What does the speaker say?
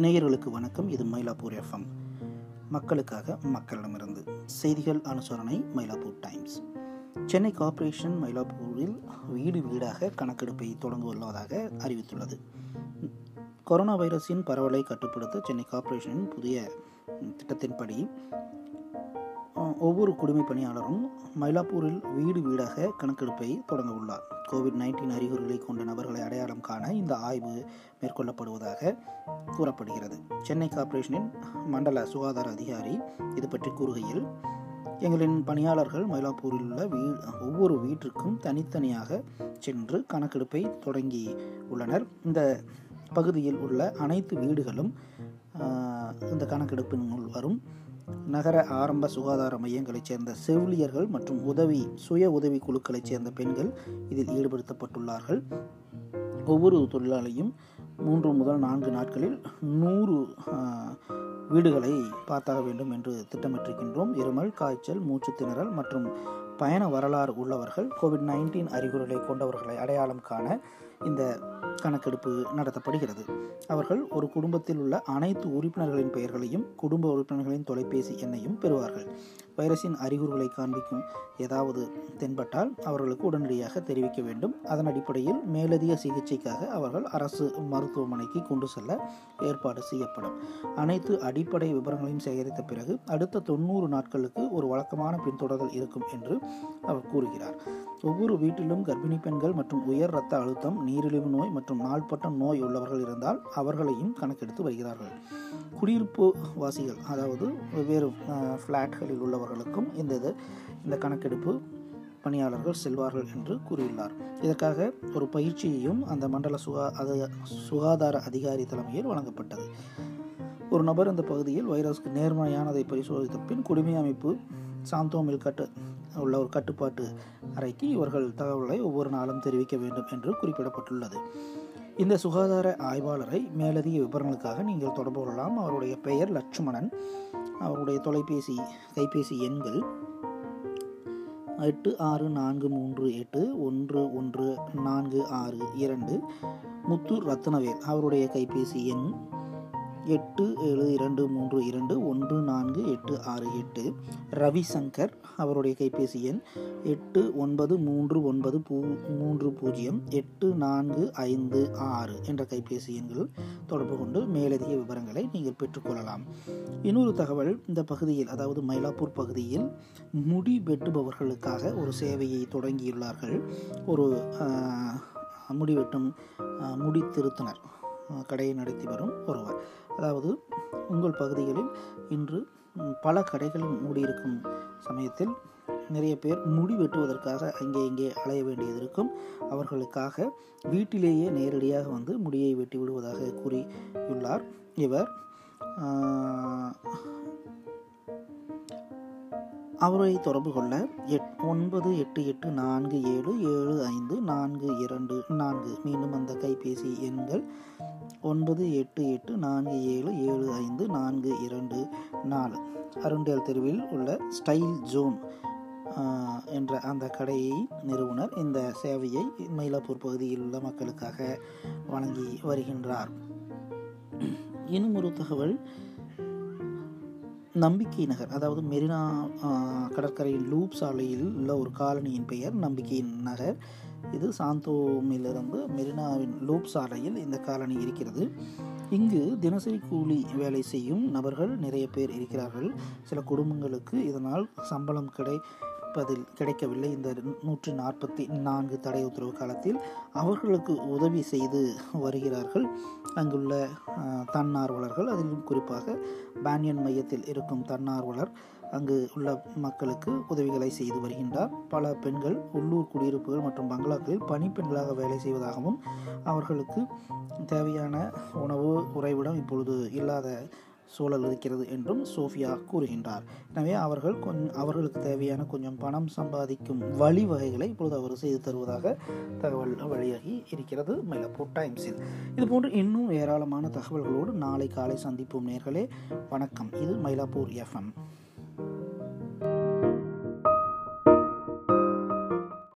நேயர்களுக்கு வணக்கம். இது மயிலாப்பூர் எஃப்எம் மக்களுக்காக மக்களிடமிருந்து செய்திகள் அனுசரணை மயிலாப்பூர் டைம்ஸ் சென்னை கார்ப்பரேஷன் மயிலாப்பூரில் வீடு வீடாக கணக்கெடுப்பை தொடங்குவதாக அறிவித்துள்ளது. கொரோனா வைரஸின் பரவலை கட்டுப்படுத்த சென்னை கார்ப்பரேஷனின் புதிய திட்டத்தின்படி ஒவ்வொரு குடிமை பணியாளரும் மயிலாப்பூரில் வீடு வீடாக கணக்கெடுப்பை தொடங்க உள்ளார் கோவிட் நைன்டீன் அறிகுறிகளை கொண்ட நபர்களை அடையாளம் காண இந்த ஆய்வு மேற்கொள்ளப்படுவதாக கூறப்படுகிறது. சென்னை கார்ப்பரேஷனின் மண்டல சுகாதார அதிகாரி இது பற்றி கூறுகையில் எங்களின் பணியாளர்கள் மயிலாப்பூரில் உள்ள வீ ஒவ்வொரு வீட்டிற்கும் தனித்தனியாக சென்று கணக்கெடுப்பை தொடங்கி உள்ளனர். இந்த பகுதியில் உள்ள அனைத்து வீடுகளும் இந்த கணக்கெடுப்பினுள் வரும். நகர ஆரம்ப சுகாதார மையங்களைச் சேர்ந்த செவிலியர்கள் மற்றும் உதவி சுய உதவி குழுக்களைச் சேர்ந்த பெண்கள் இதில் ஈடுபடுத்தப்பட்டுள்ளார்கள். ஒவ்வொரு தொழிலாளியும் மூன்று முதல் நான்கு நாட்களில் நூறு வீடுகளை பார்த்தாக வேண்டும் என்று திட்டமிட்டிருக்கின்றோம். இருமல் காய்ச்சல் மூச்சு திணறல் மற்றும் பயண வரலாறு உள்ளவர்கள் கோவிட் நைன்டீன் அறிகுறிகளை கொண்டவர்களை அடையாளம் காண இந்த கணக்கெடுப்பு நடத்தப்படுகிறது. அவர்கள் ஒரு குடும்பத்தில் உள்ள அனைத்து உறுப்பினர்களின் பெயர்களையும் குடும்ப உறுப்பினர்களின் தொலைபேசி எண்ணையும் பெறுவார்கள். வைரஸின் அறிகுறிகளை காண்பிக்கும் ஏதாவது தென்பட்டால் அவர்களுக்கு உடனடியாக தெரிவிக்க வேண்டும். அதன் அடிப்படையில் மேலதிக சிகிச்சைக்காக அவர்கள் அரசு மருத்துவமனைக்கு கொண்டு செல்ல ஏற்பாடு செய்யப்படும். அனைத்து அடிப்படை விவரங்களையும் சேகரித்த பிறகு அடுத்த தொண்ணூறு நாட்களுக்கு ஒரு வழக்கமான பின்தொடர்தல் இருக்கும் என்று அவர் கூறுகிறார். ஒவ்வொரு வீட்டிலும் கர்ப்பிணி பெண்கள் மற்றும் உயர் இரத்த அழுத்தம் நீரிழிவு நோய் மற்றும் நாள்பட்ட நோய் உள்ளவர்கள் இருந்தால் அவர்களையும் கணக்கெடுத்து வருகிறார்கள். குடியிருப்பு வாசிகள் அதாவது வெவ்வேறு ஃப்ளாட்களில் உள்ளவர்கள் உள்ளவர்களுக்கும் இந்த இது இந்த கணக்கெடுப்பு பணியாளர்கள் செல்வார்கள் என்று கூறியுள்ளார். இதற்காக ஒரு பயிற்சியையும் அந்த மண்டல சுகா அது சுகாதார அதிகாரி தலைமையில் வழங்கப்பட்டது. ஒரு நபர் இந்த பகுதியில் வைரஸ்க்கு நேர்மையானதை பரிசோதித்த பின் குடிமை அமைப்பு சாந்தோமில் கட்டு உள்ள ஒரு கட்டுப்பாட்டு அறைக்கு இவர்கள் தகவல்களை ஒவ்வொரு நாளும் தெரிவிக்க வேண்டும் என்று குறிப்பிடப்பட்டுள்ளது. இந்த சுகாதார ஆய்வாளரை மேலதிக விவரங்களுக்காக நீங்கள் தொடர்பு கொள்ளலாம். அவருடைய பெயர் லட்சுமணன். அவருடைய தொலைபேசி கைபேசி எண்கள் எட்டு ஆறு நான்கு மூன்று எட்டு ஒன்று ஒன்று நான்கு ஆறு இரண்டு முத்து ரத்னவேல் அவருடைய கைபேசி எண் எட்டு ஏழு இரண்டு மூன்று இரண்டு ஒன்று நான்கு எட்டு ஆறு எட்டு. ரவிசங்கர் அவருடைய கைபேசி எண் எட்டு ஒன்பது மூன்று ஒன்பது பூ மூன்று பூஜ்ஜியம் எட்டு நான்கு ஐந்து ஆறு என்ற கைபேசி எண்கள் தொடர்பு கொண்டு மேலதிக விவரங்களை நீங்கள் பெற்றுக்கொள்ளலாம். இன்னொரு தகவல் இந்த பகுதியில் அதாவது மயிலாப்பூர் பகுதியில் முடி வெட்டுபவர்களுக்காக ஒரு சேவையை தொடங்கியுள்ளார்கள். ஒரு முடி வெட்டும் முடி திருத்தினர். கடையை நடத்தி வரும் ஒருவர். அதாவது உங்கள் பகுதிகளில் இன்று பல கடைகளும் மூடியிருக்கும் சமயத்தில் நிறைய பேர் முடி வெட்டுவதற்காக அங்கே இங்கே அலைய வேண்டியது இருக்கும் அவர்களுக்காக வீட்டிலேயே நேரடியாக வந்து முடியை வெட்டி விடுவதாக கூறியுள்ளார். இவர் அவரை தொடர்பு கொள்ள எட் ஒன்பது எட்டு எட்டு நான்கு ஏழு ஏழு ஐந்து நான்கு இரண்டு நான்கு. மீண்டும் அந்த கைபேசி எண்கள் ஒன்பது எட்டு எட்டு நான்கு ஏழு ஏழு ஐந்து நான்கு இரண்டு நாலு. அருண்டேல் தெருவில் உள்ள ஸ்டைல் ஜோன் என்ற அந்த கடையை நிறுவனர் இந்த சேவையை மயிலாப்பூர் பகுதியில் உள்ள மக்களுக்காக வழங்கி வருகின்றார். இன்னும் ஒரு தகவல். நம்பிக்கை நகர் அதாவது மெரினா கடற்கரையின் லூப் சாலையில் உள்ள ஒரு காலனியின் பெயர் நம்பிக்கை நகர். இது சாந்தோமிலிருந்து மெரினாவின் லூப் சாலையில் இந்த காலனி இருக்கிறது. இங்கு தினசரி கூலி வேலை செய்யும் நபர்கள் நிறைய பேர் இருக்கிறார்கள். சில குடும்பங்களுக்கு இதனால் சம்பளம் கிடைப்பதில் கிடைக்கவில்லை. இந்த நூற்றி நாற்பத்தி நான்கு தடை உத்தரவு காலத்தில் அவர்களுக்கு உதவி செய்து வருகிறார்கள். அங்குள்ள தன்னார்வலர்கள் அதிலும் குறிப்பாக பேனியன் மையத்தில் இருக்கும் தன்னார்வலர் அங்கு உள்ள மக்களுக்கு உதவிகளை செய்து வருகின்றார். பல பெண்கள் உள்ளூர் குடியிருப்புகள் மற்றும் பங்களாக்களில் பணிப்பெண்களாக வேலை செய்வதாகவும் அவர்களுக்கு தேவையான உணவு உறைவிடம் இப்பொழுது இல்லாத சூழல் இருக்கிறது என்றும் சோஃபியா கூறுகின்றார். எனவே அவர்கள் கொஞ்சம் அவர்களுக்கு தேவையான கொஞ்சம் பணம் சம்பாதிக்கும் வழிவகைகளை இப்பொழுது அவர் செய்து தருவதாக தகவல் வழியாகி இருக்கிறது மயிலாப்பூர் டைம்ஸில் இதுபோன்று இன்னும் ஏராளமான தகவல்களோடு நாளை காலை சந்திப்போம் நேர்களே. வணக்கம். இது மயிலாப்பூர் எஃப்எம்